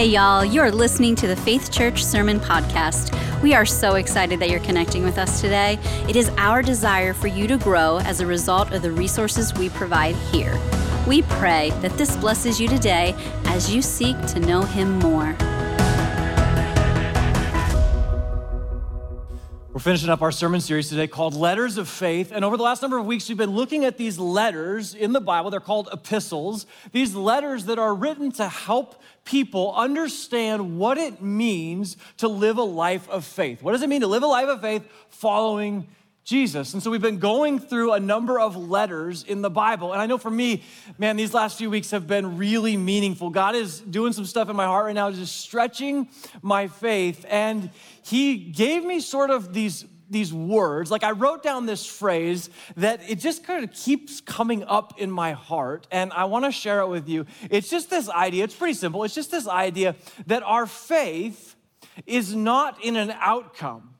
Hey, y'all, you're listening to the Faith Church Sermon Podcast. We are so excited that you're connecting with us today. It is our desire for you to grow as a result of the resources we provide here. We pray that this blesses you today as you seek to know Him more. We're finishing up our sermon series today called Letters of Faith. And over the last number of weeks, we've been looking at these letters in the Bible. They're called epistles, these letters that are written to help people understand what it means to live a life of faith. What does it mean to live a life of faith following Jesus. And so we've been going through a number of letters in the Bible. And I know for me, man, these last few weeks have been really meaningful. God is doing some stuff in my heart right now, just stretching my faith. And He gave me sort of these. These words, like I wrote down this phrase that it just kind of keeps coming up in my heart, and I want to share it with you. It's just this idea, it's pretty simple. It's just this idea that our faith is not in an outcome,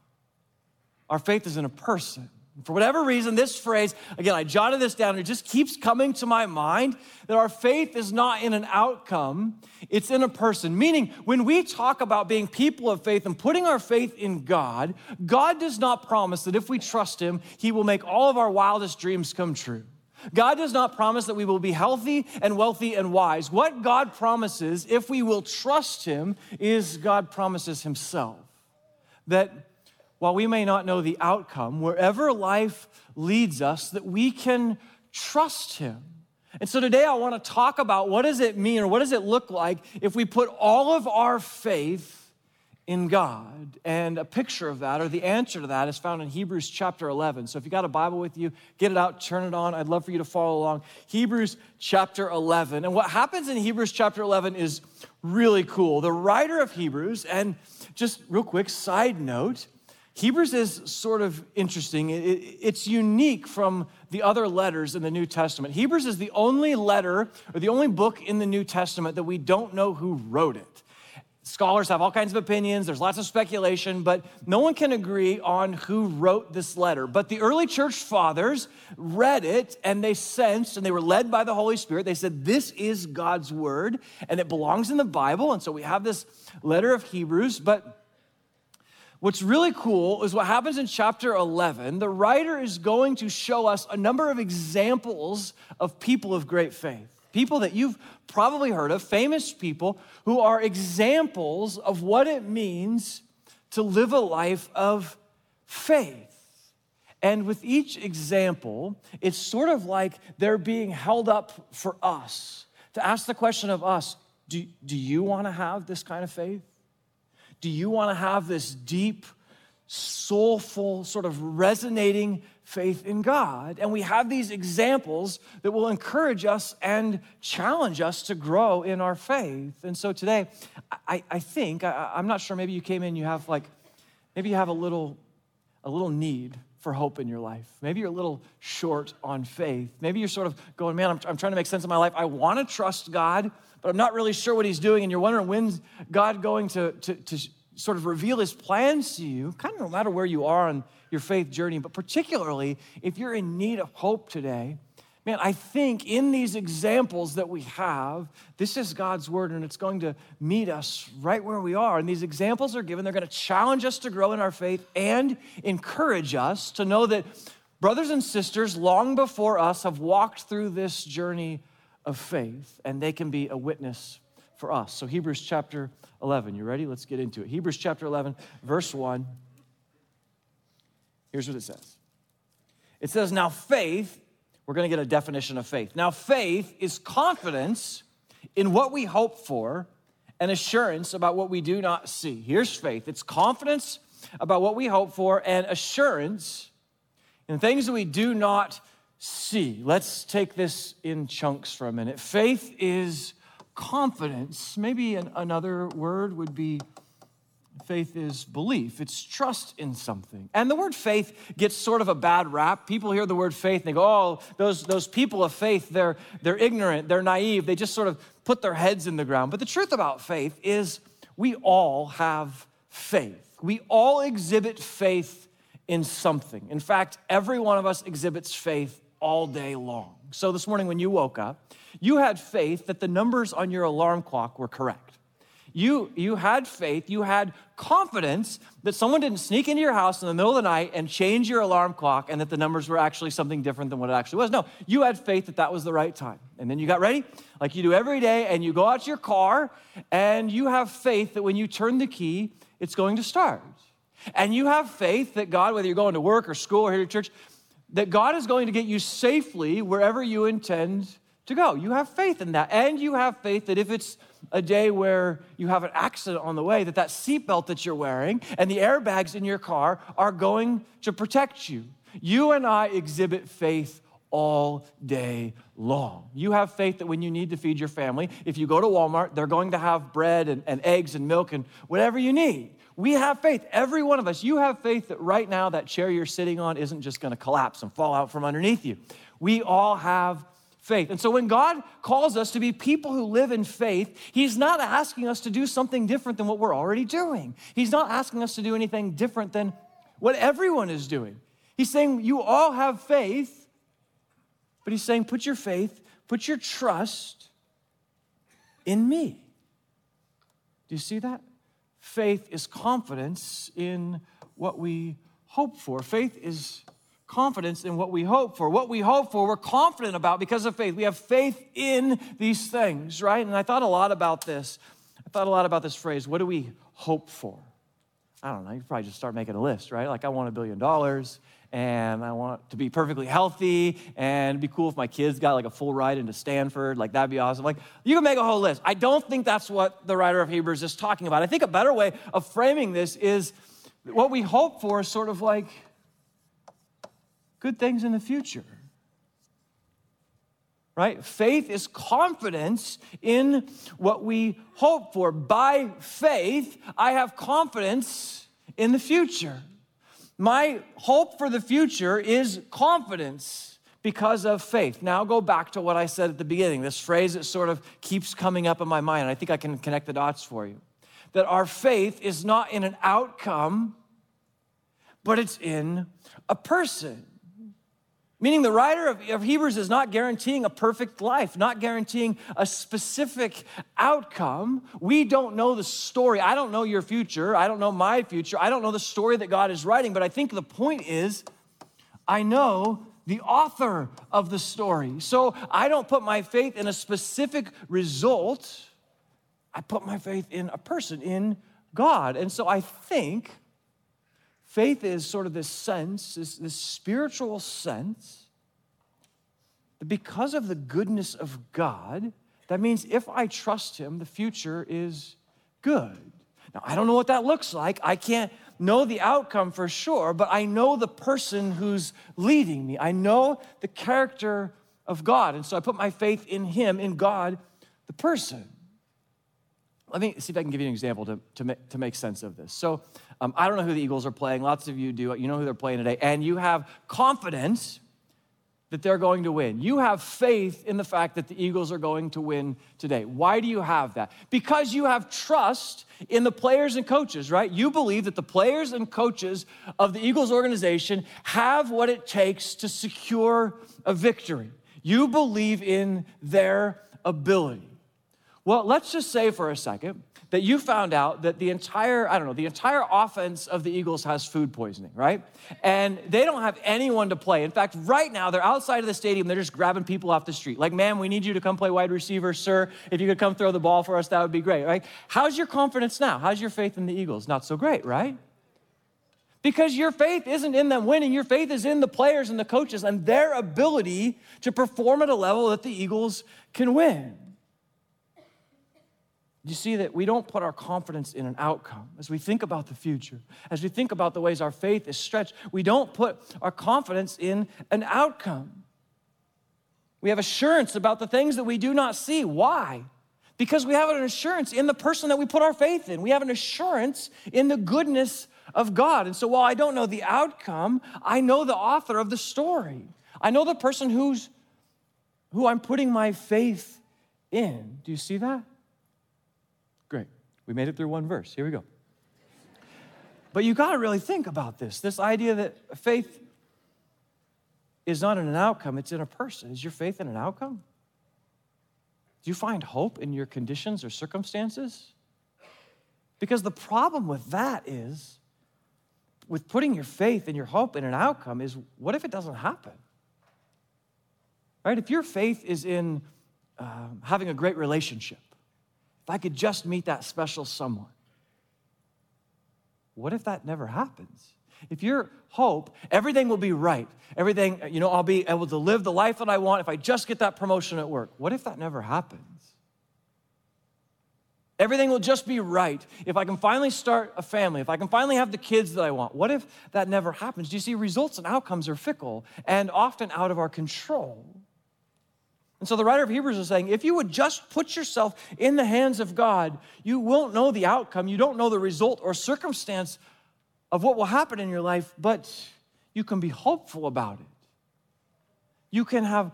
our faith is in a person. For whatever reason, this phrase, again, I jotted this down, it just keeps coming to my mind that our faith is not in an outcome, it's in a person. Meaning, when we talk about being people of faith and putting our faith in God, God does not promise that if we trust Him, He will make all of our wildest dreams come true. God does not promise that we will be healthy and wealthy and wise. What God promises, if we will trust Him, is God promises Himself. That while we may not know the outcome, wherever life leads us, that we can trust Him. And so today I want to talk about what does it mean or what does it look like if we put all of our faith in God. And a picture of that or the answer to that is found in Hebrews chapter 11. So if you got a Bible with you, get it out, turn it on. I'd love for you to follow along. Hebrews chapter 11. And what happens in Hebrews chapter 11 is really cool. The writer of Hebrews, and just real quick side note, Hebrews is sort of interesting. It's unique from the other letters in the New Testament. Hebrews is the only letter or the only book in the New Testament that we don't know who wrote it. Scholars have all kinds of opinions, there's lots of speculation, but no one can agree on who wrote this letter. But the early church fathers read it and they sensed, and they were led by the Holy Spirit. They said, This is God's word, and it belongs in the Bible. And so we have this letter of Hebrews, but What's really cool is what happens in chapter 11. The writer is going to show us a number of examples of people of great faith. People that you've probably heard of, famous people who are examples of what it means to live a life of faith. And with each example, it's sort of like they're being held up for us to ask the question of us do, do you want to have this kind of faith? Do you want to have this deep, soulful, sort of resonating faith in God? And we have these examples that will encourage us and challenge us to grow in our faith. And so today, I, I think, I, I'm not sure, maybe you came in, you have like, maybe you have a little, a little need for hope in your life. Maybe you're a little short on faith. Maybe you're sort of going, man, I'm, I'm trying to make sense of my life. I want to trust God, but I'm not really sure what he's doing. And you're wondering, when's God going to, to, to sort of reveal his plans to you, kind of no matter where you are on your faith journey, but particularly if you're in need of hope today. Man, I think in these examples that we have, this is God's word and it's going to meet us right where we are. And these examples are given, they're going to challenge us to grow in our faith and encourage us to know that brothers and sisters long before us have walked through this journey of faith, and they can be a witness for us. So, Hebrews chapter 11, you ready? Let's get into it. Hebrews chapter 11, verse 1. Here's what it says it says, Now faith, we're going to get a definition of faith. Now, faith is confidence in what we hope for and assurance about what we do not see. Here's faith it's confidence about what we hope for and assurance in things that we do not see. Let's take this in chunks for a minute. Faith is confidence. Maybe an, another word would be faith is belief, it's trust in something. And the word faith gets sort of a bad rap. People hear the word faith and they go, oh, those, those people of faith, they're, they're ignorant, they're naive, they just sort of put their heads in the ground. But the truth about faith is we all have faith. We all exhibit faith in something. In fact, every one of us exhibits faith all day long. So this morning when you woke up, you had faith that the numbers on your alarm clock were correct. You, you had faith, you had confidence that someone didn't sneak into your house in the middle of the night and change your alarm clock and that the numbers were actually something different than what it actually was. No, you had faith that that was the right time. And then you got ready, like you do every day, and you go out to your car and you have faith that when you turn the key, it's going to start. And you have faith that God, whether you're going to work or school or here to church, that God is going to get you safely wherever you intend to go. You have faith in that. And you have faith that if it's a day where you have an accident on the way, that that seatbelt that you're wearing and the airbags in your car are going to protect you. You and I exhibit faith all day long. You have faith that when you need to feed your family, if you go to Walmart, they're going to have bread and, and eggs and milk and whatever you need. We have faith. Every one of us, you have faith that right now that chair you're sitting on isn't just going to collapse and fall out from underneath you. We all have faith. And so when God calls us to be people who live in faith, He's not asking us to do something different than what we're already doing. He's not asking us to do anything different than what everyone is doing. He's saying, You all have faith, but He's saying, Put your faith, put your trust in me. Do you see that? Faith is confidence in what we hope for. Faith is confidence in what we hope for. What we hope for, we're confident about because of faith. We have faith in these things, right? And I thought a lot about this. I thought a lot about this phrase what do we hope for? I don't know, you probably just start making a list, right? Like, I want a billion dollars and I want to be perfectly healthy and it'd be cool if my kids got like a full ride into Stanford. Like, that'd be awesome. Like, you can make a whole list. I don't think that's what the writer of Hebrews is talking about. I think a better way of framing this is what we hope for is sort of like, good things in the future. Right? Faith is confidence in what we hope for. By faith, I have confidence in the future. My hope for the future is confidence because of faith. Now, go back to what I said at the beginning, this phrase that sort of keeps coming up in my mind. I think I can connect the dots for you. That our faith is not in an outcome, but it's in a person. Meaning, the writer of, of, Hebrews is not guaranteeing a perfect life, not guaranteeing a specific outcome. We don't know the story. I don't know your future. I don't know my future. I don't know the story that God is writing. But I think the point is, I know the author of the story. So I don't put my faith in a specific result, I put my faith in a person, in God. And so I think Faith is sort of this sense, this, this spiritual sense that because of the goodness of God, that means if I trust Him, the future is good. Now, I don't know what that looks like. I can't know the outcome for sure, but I know the person who's leading me. I know the character of God. And so I put my faith in Him, in God, the person. Let me see if I can give you an example to, to, make, to make sense of this. So, um, I don't know who the Eagles are playing. Lots of you do. You know who they're playing today. And you have confidence that they're going to win. You have faith in the fact that the Eagles are going to win today. Why do you have that? Because you have trust in the players and coaches, right? You believe that the players and coaches of the Eagles organization have what it takes to secure a victory. You believe in their ability. Well, let's just say for a second that you found out that the entire, I don't know, the entire offense of the Eagles has food poisoning, right? And they don't have anyone to play. In fact, right now, they're outside of the stadium, they're just grabbing people off the street. Like, ma'am, we need you to come play wide receiver, sir. If you could come throw the ball for us, that would be great, right? How's your confidence now? How's your faith in the Eagles? Not so great, right? Because your faith isn't in them winning, your faith is in the players and the coaches and their ability to perform at a level that the Eagles can win. You see that we don't put our confidence in an outcome. As we think about the future, as we think about the ways our faith is stretched, we don't put our confidence in an outcome. We have assurance about the things that we do not see. Why? Because we have an assurance in the person that we put our faith in. We have an assurance in the goodness of God. And so while I don't know the outcome, I know the author of the story. I know the person who's who I'm putting my faith in. Do you see that? We made it through one verse. Here we go. But you got to really think about this this idea that faith is not in an outcome, it's in a person. Is your faith in an outcome? Do you find hope in your conditions or circumstances? Because the problem with that is, with putting your faith and your hope in an outcome, is what if it doesn't happen? Right? If your faith is in um, having a great relationship, if I could just meet that special someone, what if that never happens? If your hope, everything will be right. Everything, you know, I'll be able to live the life that I want if I just get that promotion at work. What if that never happens? Everything will just be right if I can finally start a family, if I can finally have the kids that I want. What if that never happens? Do you see, results and outcomes are fickle and often out of our control. And so the writer of Hebrews is saying if you would just put yourself in the hands of God, you won't know the outcome, you don't know the result or circumstance of what will happen in your life, but you can be hopeful about it. You can have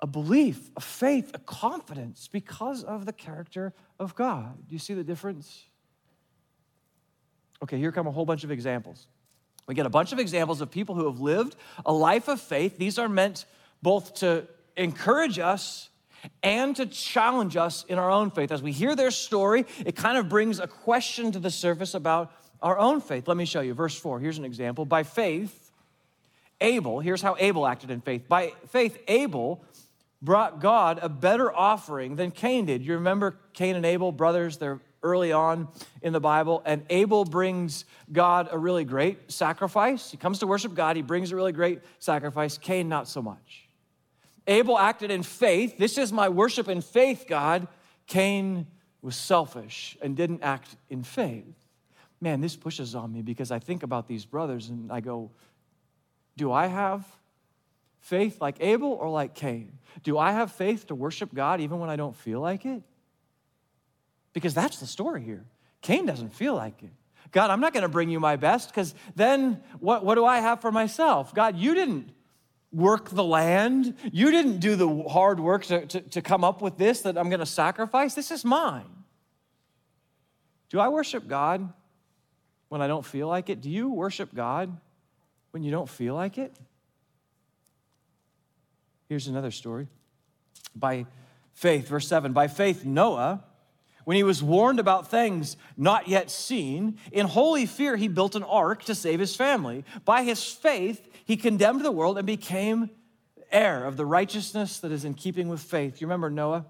a belief, a faith, a confidence because of the character of God. Do you see the difference? Okay, here come a whole bunch of examples. We get a bunch of examples of people who have lived a life of faith. These are meant both to encourage us and to challenge us in our own faith. As we hear their story, it kind of brings a question to the surface about our own faith. Let me show you. Verse 4, here's an example. By faith, Abel, here's how Abel acted in faith. By faith, Abel brought God a better offering than Cain did. You remember Cain and Abel, brothers, they're early on in the Bible, and Abel brings God a really great sacrifice. He comes to worship God, he brings a really great sacrifice. Cain, not so much. Abel acted in faith. This is my worship in faith, God. Cain was selfish and didn't act in faith. Man, this pushes on me because I think about these brothers and I go, do I have faith like Abel or like Cain? Do I have faith to worship God even when I don't feel like it? Because that's the story here. Cain doesn't feel like it. God, I'm not going to bring you my best because then what, what do I have for myself? God, you didn't work the land. You didn't do the hard work to, to, to come up with this that I'm going to sacrifice. This is mine. Do I worship God when I don't feel like it? Do you worship God when you don't feel like it? Here's another story. By faith, verse 7 by faith, Noah, when he was warned about things not yet seen, in holy fear he built an ark to save his family. By his faith, he condemned the world and became heir of the righteousness that is in keeping with faith. You remember Noah?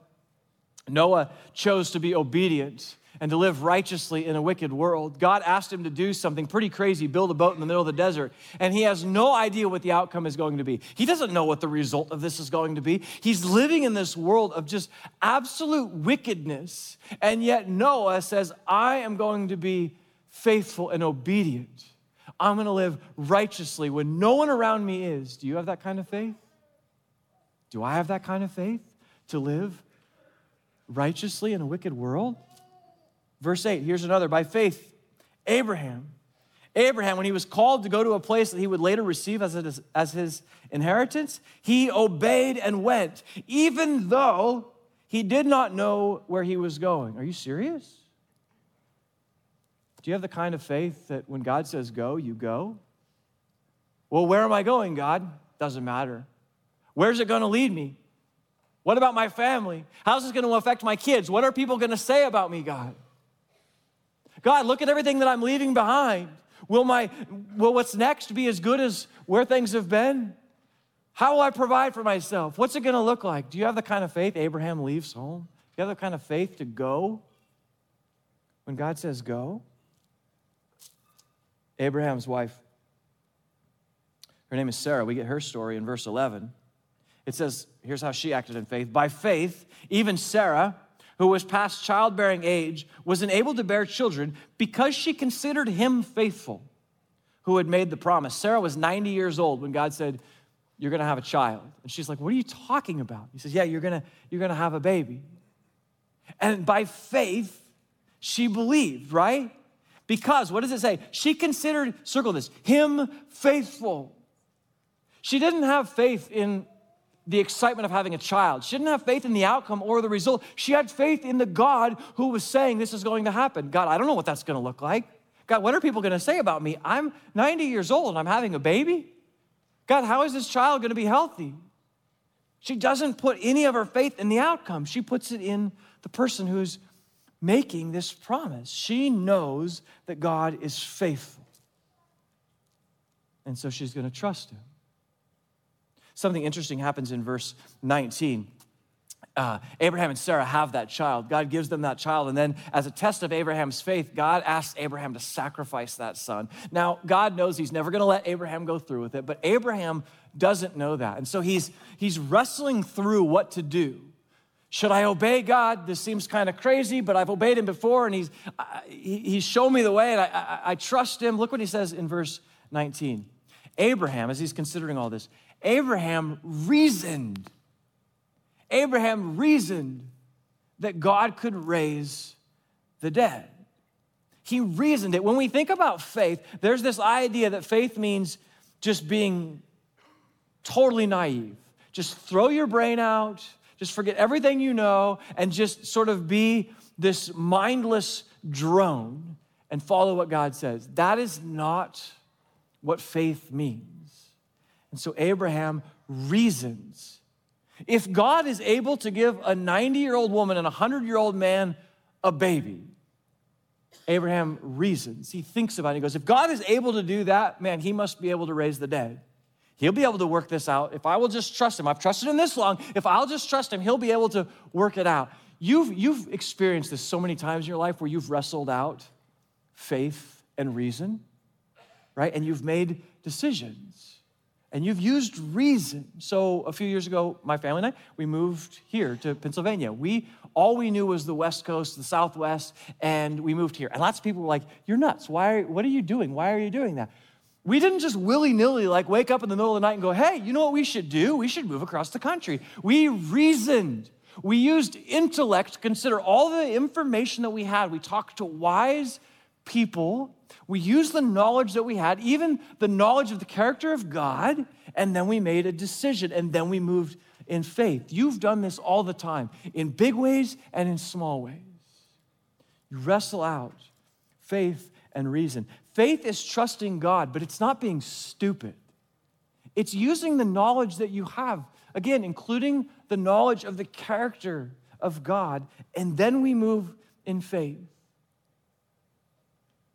Noah chose to be obedient and to live righteously in a wicked world. God asked him to do something pretty crazy, build a boat in the middle of the desert, and he has no idea what the outcome is going to be. He doesn't know what the result of this is going to be. He's living in this world of just absolute wickedness, and yet Noah says, I am going to be faithful and obedient. I'm going to live righteously when no one around me is. Do you have that kind of faith? Do I have that kind of faith to live righteously in a wicked world? Verse 8, here's another. By faith, Abraham. Abraham, when he was called to go to a place that he would later receive as, as his inheritance, he obeyed and went, even though he did not know where he was going. Are you serious? Do you have the kind of faith that when God says go, you go? Well, where am I going, God? Doesn't matter. Where's it going to lead me? What about my family? How's this going to affect my kids? What are people going to say about me, God? God, look at everything that I'm leaving behind. Will, my, will what's next be as good as where things have been? How will I provide for myself? What's it going to look like? Do you have the kind of faith Abraham leaves home? Do you have the kind of faith to go when God says go? Abraham's wife, her name is Sarah. We get her story in verse 11. It says, here's how she acted in faith. By faith, even Sarah, who was past childbearing age, was enabled to bear children because she considered him faithful who had made the promise. Sarah was 90 years old when God said, You're going to have a child. And she's like, What are you talking about? He says, Yeah, you're going to you're going to have a baby. And by faith, she believed, right? Because, what does it say? She considered, circle this, him faithful. She didn't have faith in the excitement of having a child. She didn't have faith in the outcome or the result. She had faith in the God who was saying this is going to happen. God, I don't know what that's going to look like. God, what are people going to say about me? I'm 90 years old and I'm having a baby. God, how is this child going to be healthy? She doesn't put any of her faith in the outcome. She puts it in the person who's making this promise. She knows that God is faithful. And so she's going to trust him. Something interesting happens in verse 19. Uh, Abraham and Sarah have that child. God gives them that child. And then, as a test of Abraham's faith, God asks Abraham to sacrifice that son. Now, God knows he's never going to let Abraham go through with it, but Abraham doesn't know that. And so he's, he's wrestling through what to do. Should I obey God? This seems kind of crazy, but I've obeyed him before and he's, he, he's shown me the way and I, I, I trust him. Look what he says in verse 19. Abraham, as he's considering all this, Abraham reasoned. Abraham reasoned that God could raise the dead. He reasoned it. When we think about faith, there's this idea that faith means just being totally naive. Just throw your brain out just forget everything you know and just sort of be this mindless drone and follow what God says. That is not what faith means. And so Abraham reasons. If God is able to give a 90 year old woman and a 100 year old man a baby, Abraham reasons. He thinks about it. He goes, If God is able to do that, man, he must be able to raise the dead. He'll be able to work this out. If I will just trust him, I've trusted him this long. If I'll just trust him, he'll be able to work it out. You've, you've experienced this so many times in your life where you've wrestled out faith and reason, right? And you've made decisions and you've used reason. So a few years ago, my family and I, we moved here to Pennsylvania. We all we knew was the West Coast, the Southwest, and we moved here. And lots of people were like, "You're nuts! Why? What are you doing? Why are you doing that?" We didn't just willy nilly like wake up in the middle of the night and go, hey, you know what we should do? We should move across the country. We reasoned. We used intellect to consider all the information that we had. We talked to wise people. We used the knowledge that we had, even the knowledge of the character of God, and then we made a decision and then we moved in faith. You've done this all the time in big ways and in small ways. You wrestle out faith and reason. Faith is trusting God, but it's not being stupid. It's using the knowledge that you have, again, including the knowledge of the character of God, and then we move in faith.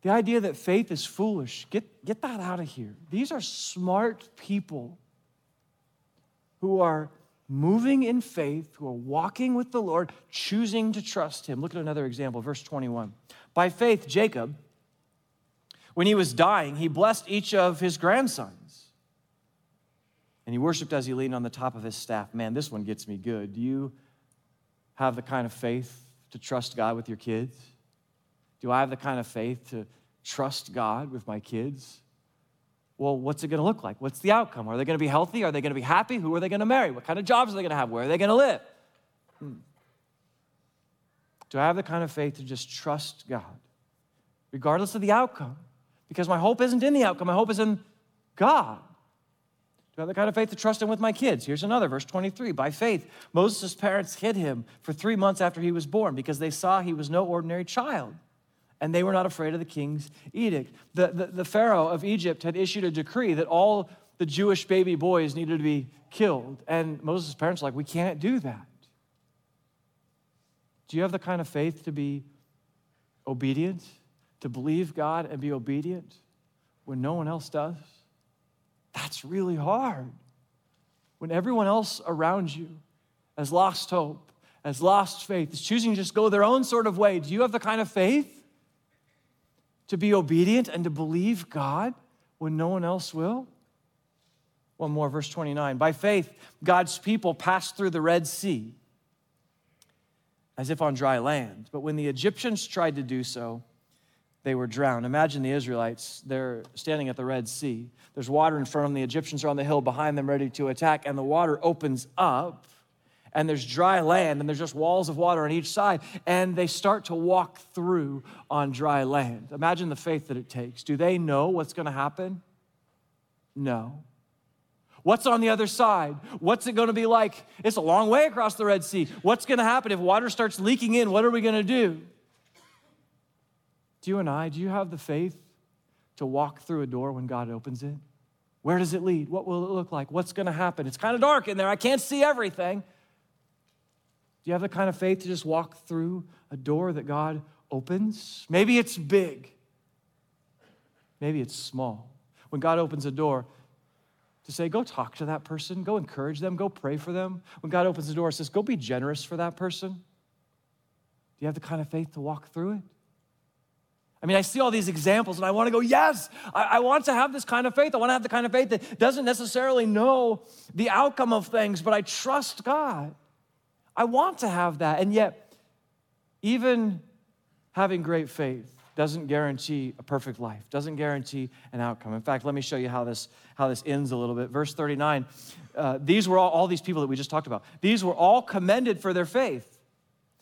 The idea that faith is foolish, get, get that out of here. These are smart people who are moving in faith, who are walking with the Lord, choosing to trust Him. Look at another example, verse 21. By faith, Jacob when he was dying, he blessed each of his grandsons. And he worshiped as he leaned on the top of his staff. Man, this one gets me good. Do you have the kind of faith to trust God with your kids? Do I have the kind of faith to trust God with my kids? Well, what's it going to look like? What's the outcome? Are they going to be healthy? Are they going to be happy? Who are they going to marry? What kind of jobs are they going to have? Where are they going to live? Hmm. Do I have the kind of faith to just trust God, regardless of the outcome? Because my hope isn't in the outcome, my hope is in God. Do I have the kind of faith to trust Him with my kids? Here's another, verse 23. By faith, Moses' parents hid him for three months after he was born because they saw he was no ordinary child. And they were not afraid of the king's edict. The, the, the Pharaoh of Egypt had issued a decree that all the Jewish baby boys needed to be killed. And Moses' parents were like, We can't do that. Do you have the kind of faith to be obedient to believe God and be obedient when no one else does? That's really hard. When everyone else around you has lost hope, has lost faith, is choosing to just go their own sort of way, do you have the kind of faith to be obedient and to believe God when no one else will? One more, verse 29. By faith, God's people passed through the Red Sea as if on dry land. But when the Egyptians tried to do so, they were drowned. Imagine the Israelites, they're standing at the Red Sea. There's water in front of them, the Egyptians are on the hill behind them, ready to attack, and the water opens up, and there's dry land, and there's just walls of water on each side, and they start to walk through on dry land. Imagine the faith that it takes. Do they know what's going to happen? No. What's on the other side? What's it going to be like? It's a long way across the Red Sea. What's going to happen if water starts leaking in? What are we going to do? Do you and I, do you have the faith to walk through a door when God opens it? Where does it lead? What will it look like? What's going to happen? It's kind of dark in there. I can't see everything. Do you have the kind of faith to just walk through a door that God opens? Maybe it's big, maybe it's small. When God opens a door, to say, go talk to that person, go encourage them, go pray for them. When God opens the door, says, go be generous for that person. Do you have the kind of faith to walk through it? I mean, I see all these examples and I want to go, yes, I, I, want to have this kind of faith. I want to have the kind of faith that doesn't necessarily know the outcome of things, but I trust God. I want to have that. And yet, even having great faith doesn't guarantee a perfect life, doesn't guarantee an outcome. In fact, let me show you how this, how this ends a little bit. Verse 39 uh, these were all, all these people that we just talked about, these were all commended for their faith.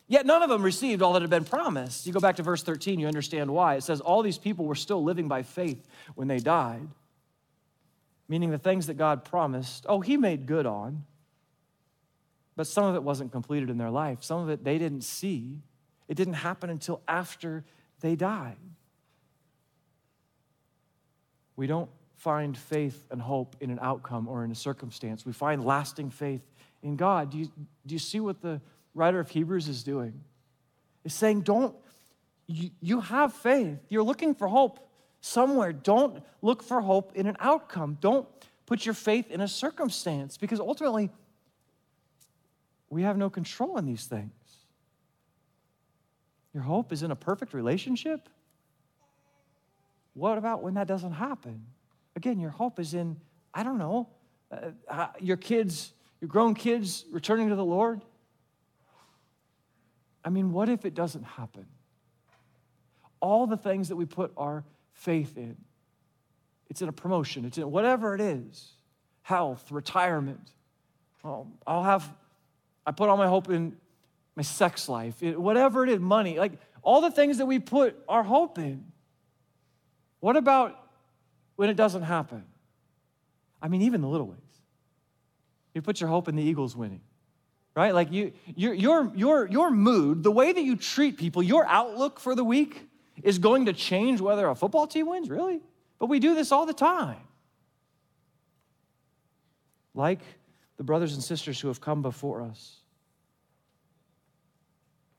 Yet none of them received all that had been promised. You go back to verse 13, you understand why. It says, All these people were still living by faith when they died, meaning the things that God promised, oh, He made good on. But some of it wasn't completed in their life. Some of it they didn't see. It didn't happen until after they died. We don't find faith and hope in an outcome or in a circumstance. We find lasting faith in God. Do you, do you see what the writer of Hebrews is doing? Is saying, don't, you, you have faith. You're looking for hope somewhere. Don't look for hope in an outcome. Don't put your faith in a circumstance because ultimately, we have no control in these things. Your hope is in a perfect relationship? What about when that doesn't happen? Again, your hope is in, I don't know, uh, uh, your kids, your grown kids returning to the Lord. I mean, what if it doesn't happen? All the things that we put our faith in, it's in a promotion, it's in whatever it is health, retirement. Well, I'll have, I put all my hope in my sex life, whatever it is, money, like all the things that we put our hope in. What about when it doesn't happen? I mean, even the little ways. You put your hope in the Eagles winning, right? Like you, your, your, your, your mood, the way that you treat people, your outlook for the week is going to change whether a football team wins, really? But we do this all the time. Like the brothers and sisters who have come before us.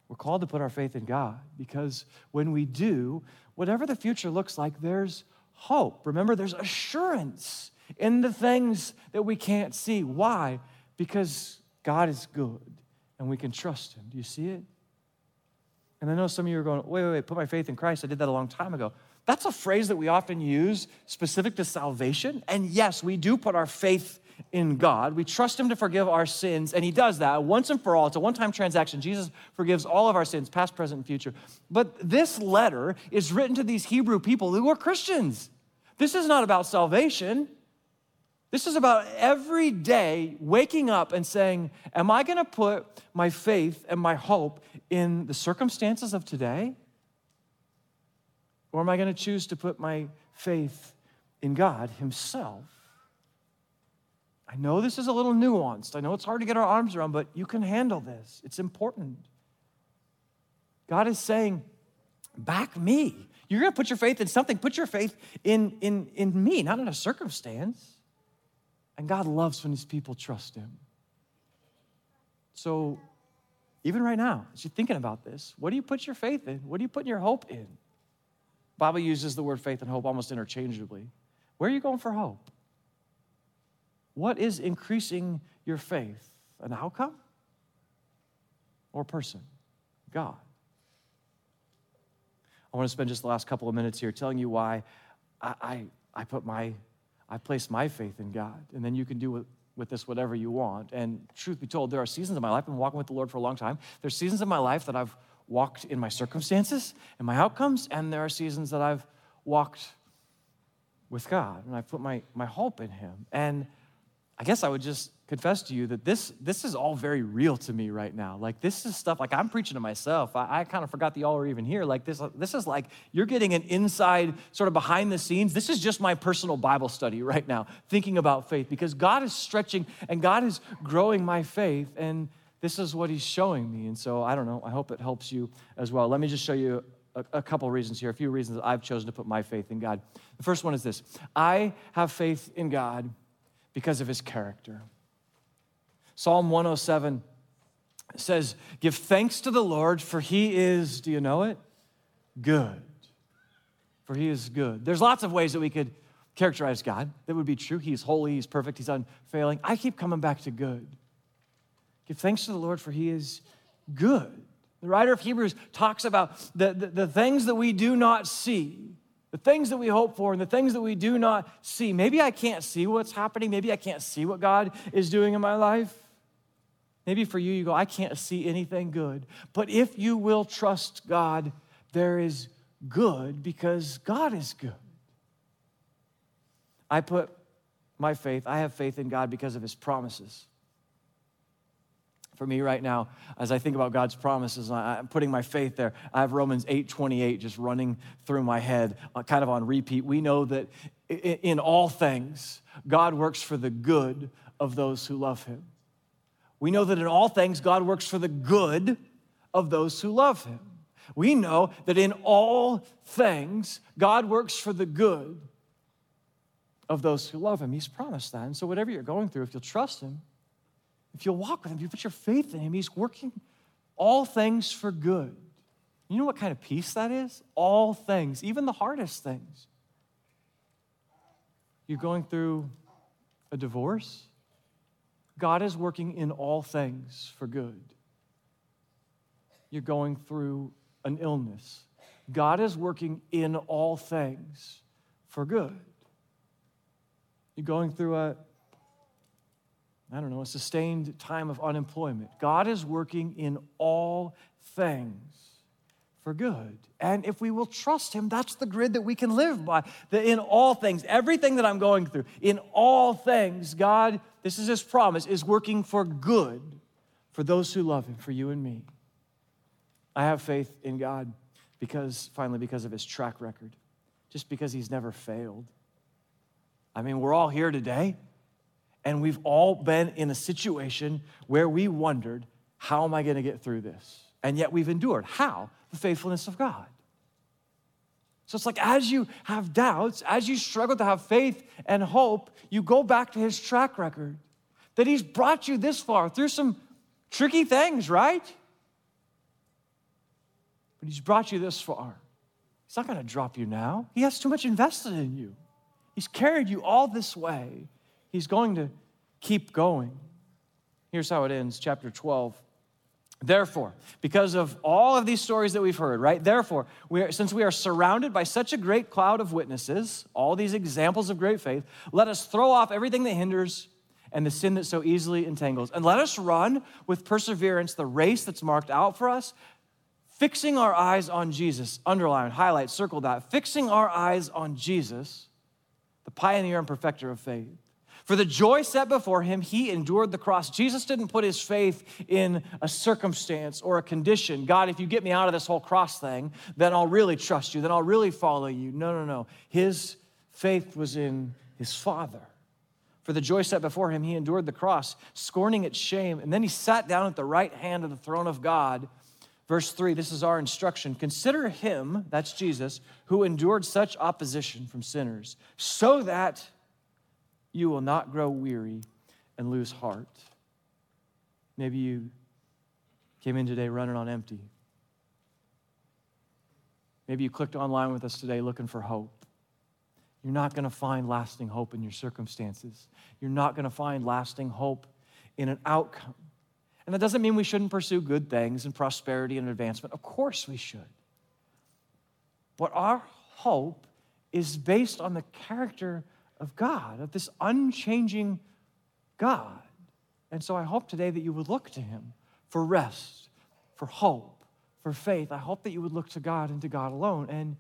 We're called to put our faith in God because when we do, whatever the future looks like, there's hope. Remember, there's assurance in the things that we can't see. Why? Because God is good and we can trust Him. Do you see it? And I know some of you are going, wait, wait, wait, put my faith in Christ. I did that a long time ago. That's a phrase that we often use specific to salvation. And yes, we do put our faith in God. We trust Him to forgive our sins, and He does that once and for all. It's a one time transaction. Jesus forgives all of our sins, past, present, and future. But this letter is written to these Hebrew people who are Christians. This is not about salvation. This is about every day waking up and saying, Am I going to put my faith and my hope in the circumstances of today? Or am I going to choose to put my faith in God Himself? I know this is a little nuanced. I know it's hard to get our arms around, but you can handle this. It's important. God is saying, back me. You're going to put your faith in something. Put your faith in, in, in me, not in a circumstance. And God loves when his people trust him. So, even right now, as you're thinking about this, what do you put your faith in? What do you put your hope in? Bible uses the word faith and hope almost interchangeably. Where are you going for hope? What is increasing your faith? An outcome or person? God. I want to spend just the last couple of minutes here telling you why I, I, I put my, I place my faith in God. And then you can do with, with this whatever you want. And truth be told, there are seasons of my life, I've been walking with the Lord for a long time. There's seasons of my life that I've walked in my circumstances and my outcomes, and there are seasons that I've walked with God and I put my, my hope in Him. And I guess I would just confess to you that this, this is all very real to me right now. Like, this is stuff, like, I'm preaching to myself. I, I kind of forgot that y'all were even here. Like, this, this is like you're getting an inside, sort of behind the scenes. This is just my personal Bible study right now, thinking about faith, because God is stretching and God is growing my faith, and this is what He's showing me. And so, I don't know, I hope it helps you as well. Let me just show you a, a couple reasons here, a few reasons I've chosen to put my faith in God. The first one is this I have faith in God because of his character. Psalm 107 says, Give thanks to the Lord, for he is, do you know it? Good. For he is good. There's lots of ways that we could characterize God that would be true. He's holy, he's perfect, he's unfailing. I keep coming back to good. Give thanks to the Lord, for he is good. The writer of Hebrews talks about the, the, the, things that we do not see, the things that we hope for, and the things that we do not see. Maybe I can't see what's happening. Maybe I can't see what God is doing in my life. Maybe for you, you go, I can't see anything good. But if you will trust God, there is good because God is good. I put my faith, I have faith in God because of his promises. For me right now, as I think about God's promises, I'm putting my faith there. I have Romans 8 28 just running through my head, uh, kind of on repeat. We know that in all things, God works for the good of those who love him. We know that in all things, God works for the good of those who love him. We know that in all things, God works for the good of those who love him. He's promised that. And so, whatever you're going through, if you'll trust him, if you'll walk with him, if you put your faith in him, he's working all things for good. You know what kind of peace that is? All things, even the hardest things. You're going through a divorce, God is working in all things for good. You're going through an illness, God is working in all things for good. You're going through a, I don't know, a sustained time of unemployment. God is working in all things for good. And if we will trust Him, that's the grid that we can live by. That in all things, everything that I'm going through, in all things, God, this is His promise, is working for good for those who love Him, for you and me. I have faith in God because, finally, because of His track record, just because He's never failed. I mean, we're all here today, and we've all been in a situation where we wondered, how am I going to get through this? And yet we've endured. How? The faithfulness of God. So it's like as you have doubts, as you struggle to have faith and hope, you go back to his track record that he's brought you this far through some tricky things, right? But he's brought you this far. He's not going to drop you now. He has too much invested in you. He's carried you all this way. He's going to keep going. Here's how it ends, chapter 12. Therefore, because of all of these stories that we've heard, right? Therefore, we are, since we are surrounded by such a great cloud of witnesses, all these examples of great faith, let us throw off everything that hinders and the sin that so easily entangles. And let us run with perseverance the race that's marked out for us, fixing our eyes on Jesus. Underline, highlight, circle that. Fixing our eyes on Jesus, the pioneer and perfecter of faith for the joy set before him, he endured the cross. Jesus didn't put his faith in a circumstance or a condition. God, if you get me out of this whole cross thing, then I'll really trust you, then I'll really follow you. No, no, no. His faith was in his Father. For the joy set before him, he endured the cross, scorning its shame, and then he sat down at the right hand of the throne of God. Verse 3, this is our instruction. Consider him, that's Jesus, who endured such opposition from sinners, so that you will not grow weary and lose heart. Maybe you came in today running on empty. Maybe you clicked online with us today looking for hope. You're not going to find lasting hope in your circumstances. You're not going to find lasting hope in an outcome. And that doesn't mean we shouldn't pursue good things and prosperity and advancement. Of course we should. But our hope is based on the character of God, of this unchanging God. And so I hope today that you would look to Him for rest, for hope, for faith. I hope that you would look to God and to God alone, and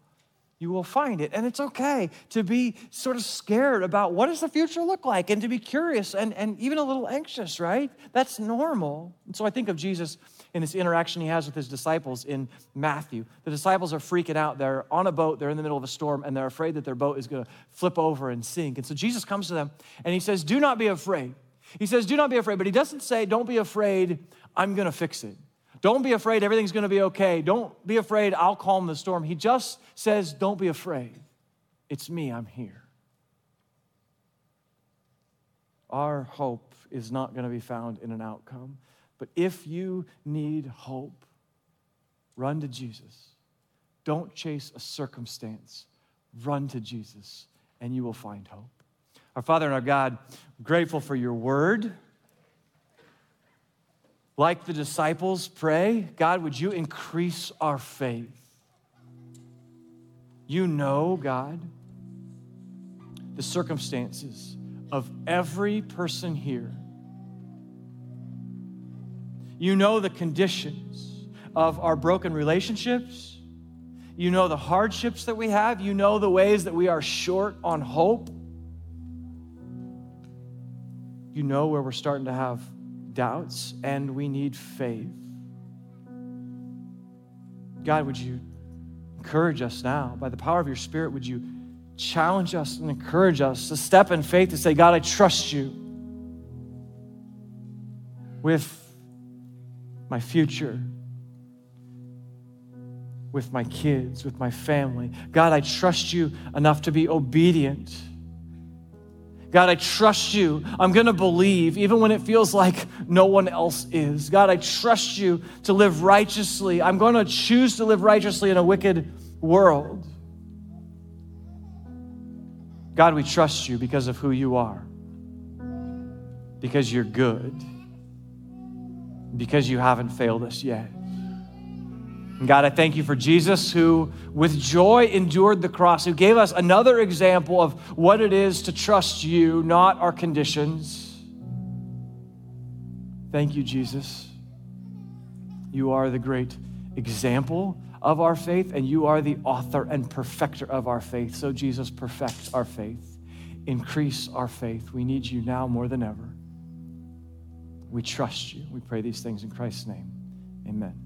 you will find it. And it's okay to be sort of scared about what does the future look like and to be curious and, and even a little anxious, right? That's normal. And so I think of Jesus in this interaction he has with his disciples in Matthew. The disciples are freaking out. They're on a boat, they're in the middle of a storm, and they're afraid that their boat is going to flip over and sink. And so Jesus comes to them and he says, Do not be afraid. He says, Do not be afraid, but he doesn't say, Don't be afraid, I'm going to fix it. Don't be afraid, everything's going to be okay. Don't be afraid, I'll calm the storm. He just says, Don't be afraid. It's me, I'm here. Our hope is not going to be found in an outcome. But if you need hope, run to Jesus. Don't chase a circumstance. Run to Jesus, and you will find hope. Our Father and our God, grateful for your word. Like the disciples, pray, God, would you increase our faith? You know, God, the circumstances of every person here. You know the conditions of our broken relationships. You know the hardships that we have. You know the ways that we are short on hope. You know where we're starting to have doubts and we need faith. God, would you encourage us now? By the power of your Spirit, would you challenge us and encourage us to step in faith to say, God, I trust you with my future, with my kids, with my family. God, I trust you enough to be obedient God, I trust you. I'm going to believe even when it feels like no one else is. God, I trust you to live righteously. I'm going to choose to live righteously in a wicked world. God, we trust you because of who you are, because you're good, because you haven't failed us yet. And God, I thank you for Jesus who, with joy, endured the cross, who gave us another example of what it is to trust you, not our conditions. Thank you, Jesus. You are the great example of our faith, and you are the author and perfecter of our faith. So, Jesus, perfect our faith, increase our faith. We need you now more than ever. We trust you. We pray these things in Christ's name. Amen.